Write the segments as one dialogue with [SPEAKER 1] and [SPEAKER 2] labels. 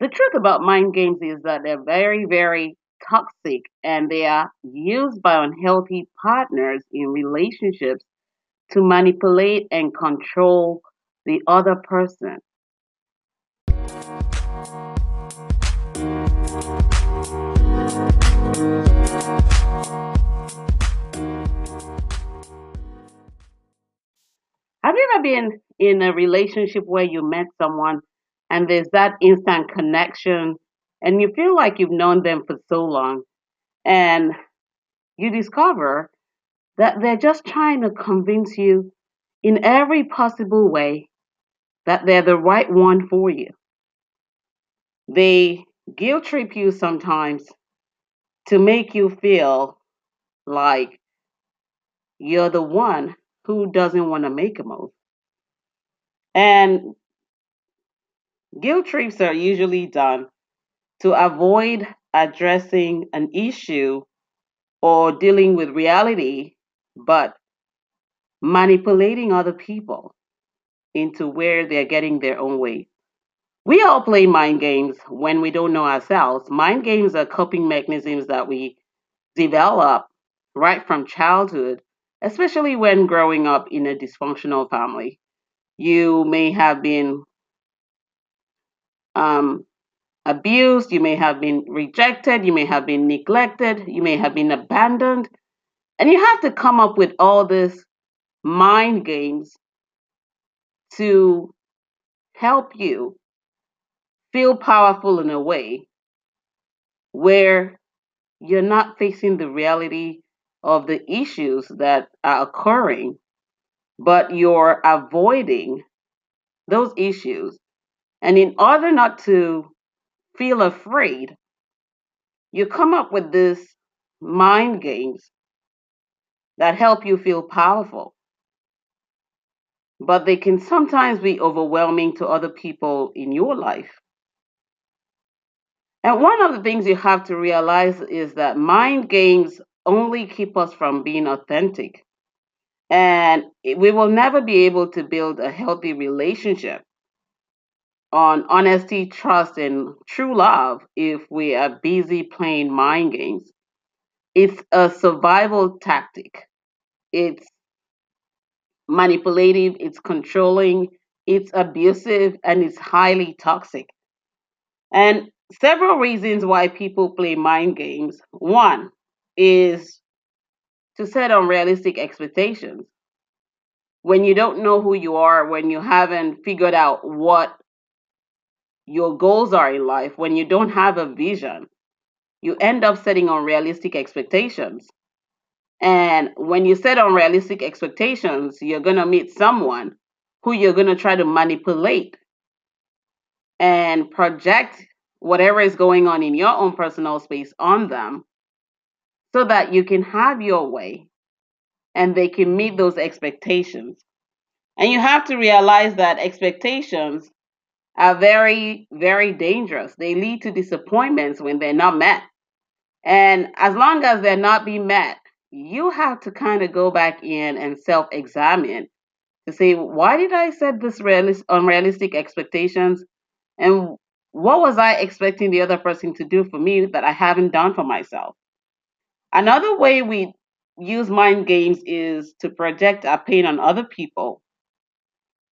[SPEAKER 1] The truth about mind games is that they're very, very toxic and they are used by unhealthy partners in relationships to manipulate and control the other person. Have you ever been in a relationship where you met someone and there's that instant connection and you feel like you've known them for so long and you discover that they're just trying to convince you in every possible way that they're the right one for you. They guilt trip you sometimes to make you feel like you're the one who doesn't want to make a move. And guilt trips are usually done to avoid addressing an issue or dealing with reality, but manipulating other people into where they're getting their own way. We all play mind games when we don't know ourselves. Mind games are coping mechanisms that we develop right from childhood, especially when growing up in a dysfunctional family. You may have been um, abused, you may have been rejected, you may have been neglected, you may have been abandoned. And you have to come up with all these mind games to help you feel powerful in a way where you're not facing the reality of the issues that are occurring, but you're avoiding those issues. And in order not to feel afraid, you come up with these mind games that help you feel powerful. But they can sometimes be overwhelming to other people in your life. And one of the things you have to realize is that mind games only keep us from being authentic. And we will never be able to build a healthy relationship on honesty, trust, and true love if we are busy playing mind games. It's a survival tactic. It's manipulative, it's controlling, it's abusive, and it's highly toxic. And several reasons why people play mind games. One is to set unrealistic expectations. When you don't know who you are, when you haven't figured out what your goals are in life, when you don't have a vision, you end up setting unrealistic expectations. And when you set unrealistic expectations, you're going to meet someone who you're going to try to manipulate and project whatever is going on in your own personal space on them so that you can have your way and they can meet those expectations. And you have to realize that expectations are very, very dangerous. They lead to disappointments when they're not met. And as long as they're not being met, you have to kind of go back in and self examine to say, why did I set this realis- unrealistic expectations? And what was I expecting the other person to do for me that I haven't done for myself? Another way we use mind games is to project our pain on other people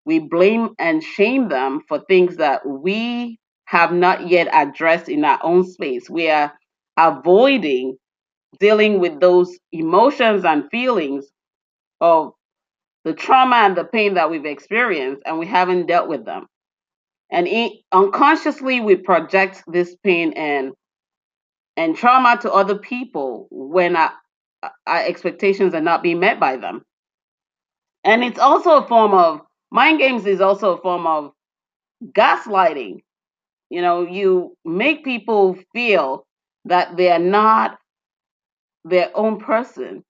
[SPEAKER 1] we blame and shame them for things that we have not yet addressed in our own space. We are avoiding dealing with those emotions and feelings of the trauma and the pain that we've experienced, and we haven't dealt with them. And unconsciously, we project this pain and and trauma to other people when our, our expectations are not being met by them. And it's also a form of Mind games is also a form of gaslighting. You know, you make people feel that they are not their own person.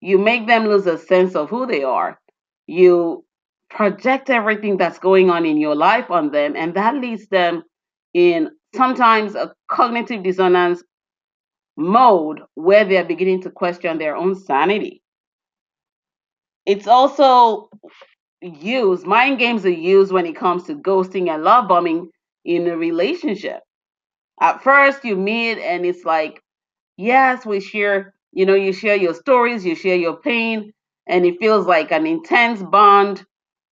[SPEAKER 1] You make them lose a sense of who they are. You project everything that's going on in your life on them, and that leads them in sometimes a cognitive dissonance mode where they're beginning to question their own sanity. It's also used, mind games are used when it comes to ghosting and love bombing in a relationship. At first, you meet and it's like, yes, we share, you know, you share your stories, you share your pain, and it feels like an intense bond,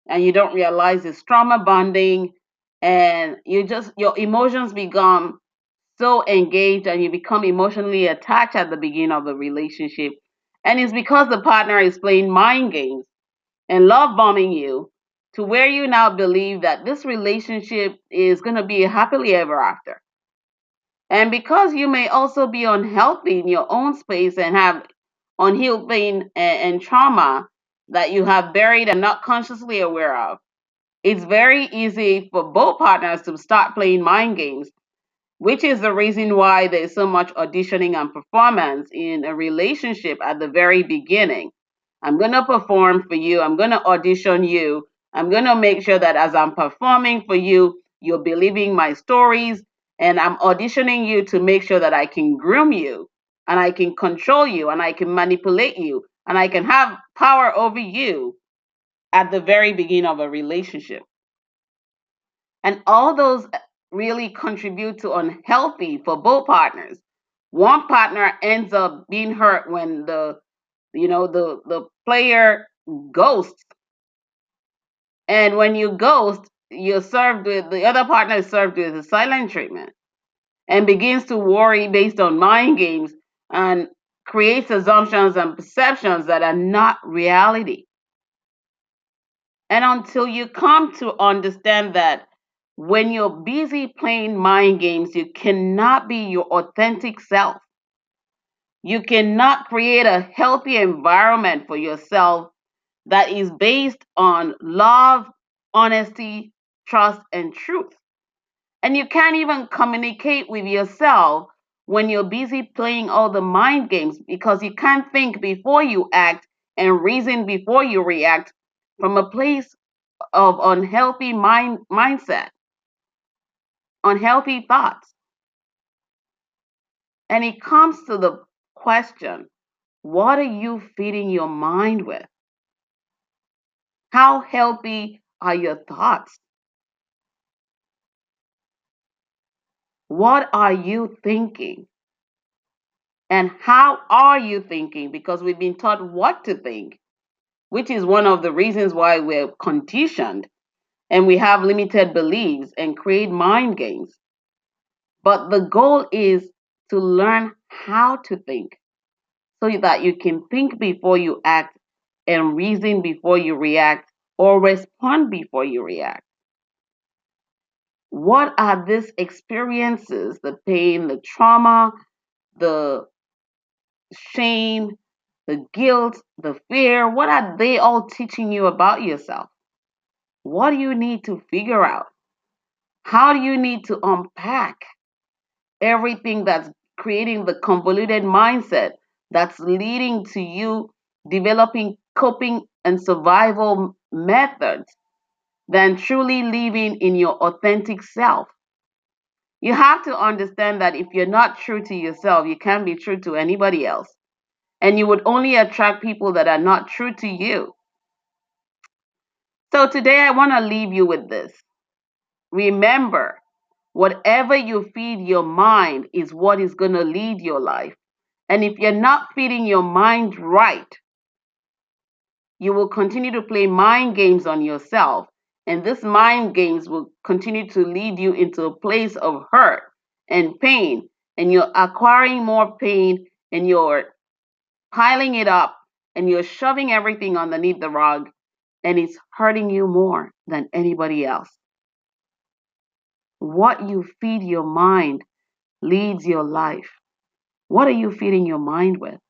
[SPEAKER 1] and you don't realize it's trauma bonding, and you just, your emotions become so engaged and you become emotionally attached at the beginning of the relationship. And it's because the partner is playing mind games and love bombing you to where you now believe that this relationship is going to be happily ever after. And because you may also be unhealthy in your own space and have unhealed pain and, and trauma that you have buried and not consciously aware of, it's very easy for both partners to start playing mind games which is the reason why there's so much auditioning and performance in a relationship at the very beginning. I'm going to perform for you, I'm going to audition you, I'm going to make sure that as I'm performing for you, you're believing my stories, and I'm auditioning you to make sure that I can groom you and I can control you and I can manipulate you and I can have power over you at the very beginning of a relationship. And all those really contribute to unhealthy for both partners. One partner ends up being hurt when the you know the the player ghosts. And when you ghost, you're served with the other partner is served with a silent treatment and begins to worry based on mind games and creates assumptions and perceptions that are not reality. And until you come to understand that when you're busy playing mind games, you cannot be your authentic self. You cannot create a healthy environment for yourself that is based on love, honesty, trust, and truth. And you can't even communicate with yourself when you're busy playing all the mind games because you can't think before you act and reason before you react from a place of unhealthy mind mindset, unhealthy thoughts. And it comes to the question, what are you feeding your mind with? How healthy are your thoughts? What are you thinking? And how are you thinking? Because we've been taught what to think, which is one of the reasons why we're conditioned and we have limited beliefs and create mind games. But the goal is to learn how to think so that you can think before you act and reason before you react or respond before you react. What are these experiences, the pain, the trauma, the shame, the guilt, the fear? What are they all teaching you about yourself? What do you need to figure out? How do you need to unpack everything that's creating the convoluted mindset that's leading to you developing coping and survival methods than truly living in your authentic self? You have to understand that if you're not true to yourself, you can't be true to anybody else. And you would only attract people that are not true to you. So today I want to leave you with this. Remember, whatever you feed your mind is what is going to lead your life. And if you're not feeding your mind right, you will continue to play mind games on yourself. And this mind games will continue to lead you into a place of hurt and pain. And you're acquiring more pain and you're piling it up and you're shoving everything underneath the rug and it's hurting you more than anybody else. What you feed your mind leads your life. What are you feeding your mind with?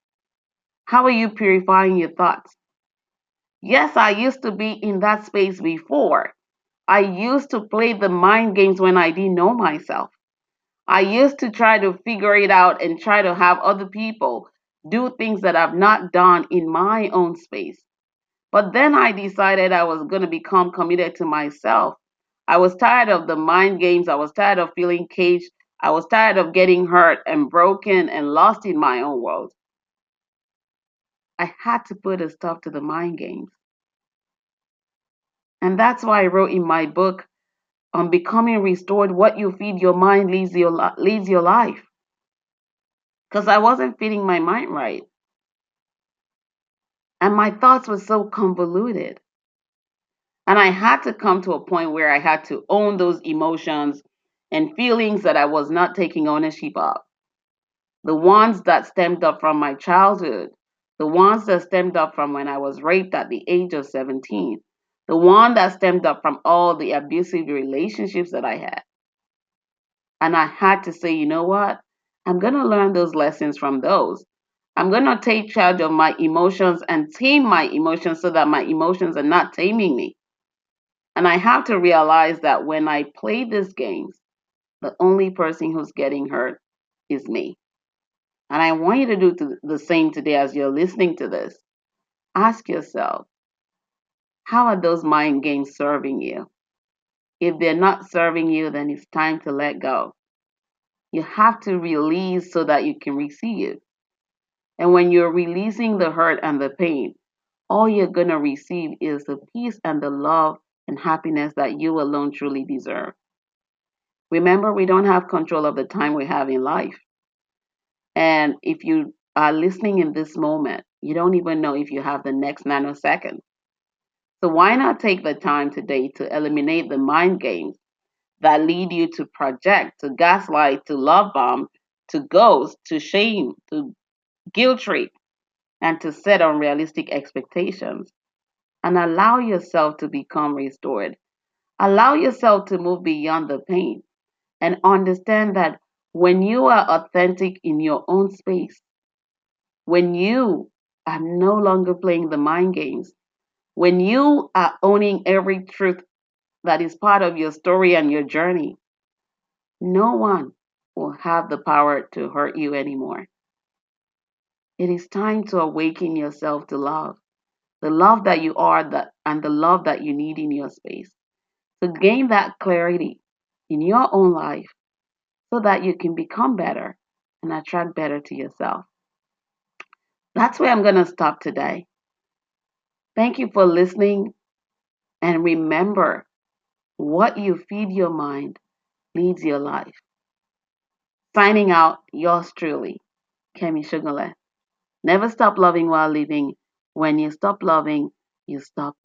[SPEAKER 1] How are you purifying your thoughts? Yes, I used to be in that space before. I used to play the mind games when I didn't know myself. I used to try to figure it out and try to have other people do things that I've not done in my own space. But then I decided I was going to become committed to myself. I was tired of the mind games. I was tired of feeling caged. I was tired of getting hurt and broken and lost in my own world. I had to put a stop to the mind games. And that's why I wrote in my book, on becoming restored, what you feed your mind leads your leads your life. Because I wasn't feeding my mind right. And my thoughts were so convoluted. And I had to come to a point where I had to own those emotions and feelings that I was not taking ownership of. The ones that stemmed up from my childhood, the ones that stemmed up from when I was raped at the age of 17, the one that stemmed up from all the abusive relationships that I had. And I had to say, you know what? I'm going to learn those lessons from those. I'm going to take charge of my emotions and tame my emotions so that my emotions are not taming me. And I have to realize that when I play these games, the only person who's getting hurt is me. And I want you to do the same today as you're listening to this. Ask yourself, how are those mind games serving you? If they're not serving you, then it's time to let go. You have to release so that you can receive. And when you're releasing the hurt and the pain, all you're going to receive is the peace and the love and happiness that you alone truly deserve. Remember, we don't have control of the time we have in life. And if you are listening in this moment, you don't even know if you have the next nanosecond. So why not take the time today to eliminate the mind games that lead you to project, to gaslight, to love bomb, to ghost, to shame, to guilt trip, and to set unrealistic expectations and allow yourself to become restored. Allow yourself to move beyond the pain and understand that when you are authentic in your own space, when you are no longer playing the mind games, when you are owning every truth that is part of your story and your journey, no one will have the power to hurt you anymore. It is time to awaken yourself to love the love that you are that and the love that you need in your space to gain that clarity in your own life so that you can become better and attract better to yourself. That's where I'm going to stop today. Thank you for listening. And remember, what you feed your mind leads your life. Signing out, yours truly, Kemi Sogunle. Never stop loving while living when you stop loving, you stop.